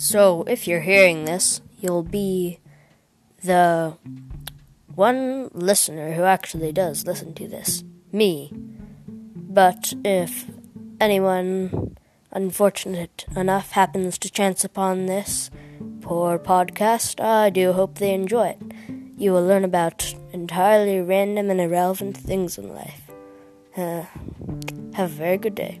So, if you're hearing this, you'll be the one listener who actually does listen to this me. But if anyone unfortunate enough happens to chance upon this poor podcast, I do hope they enjoy it. You will learn about entirely random and irrelevant things in life. Uh, have a very good day.